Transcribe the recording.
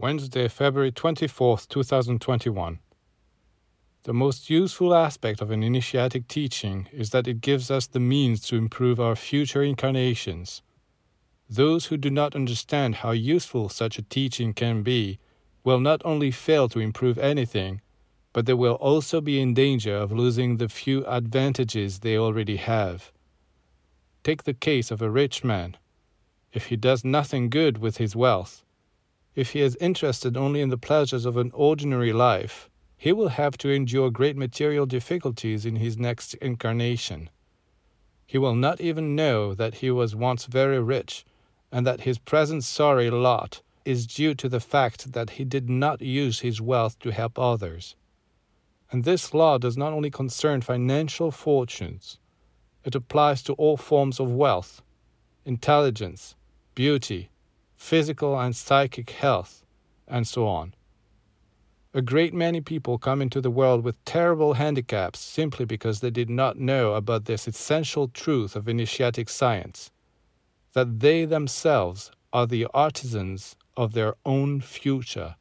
Wednesday, February 24th, 2021. The most useful aspect of an initiatic teaching is that it gives us the means to improve our future incarnations. Those who do not understand how useful such a teaching can be will not only fail to improve anything, but they will also be in danger of losing the few advantages they already have. Take the case of a rich man. If he does nothing good with his wealth, if he is interested only in the pleasures of an ordinary life, he will have to endure great material difficulties in his next incarnation. He will not even know that he was once very rich, and that his present sorry lot is due to the fact that he did not use his wealth to help others. And this law does not only concern financial fortunes, it applies to all forms of wealth, intelligence, beauty, physical and psychic health, and so on. A great many people come into the world with terrible handicaps simply because they did not know about this essential truth of initiatic science that they themselves are the artisans of their own future.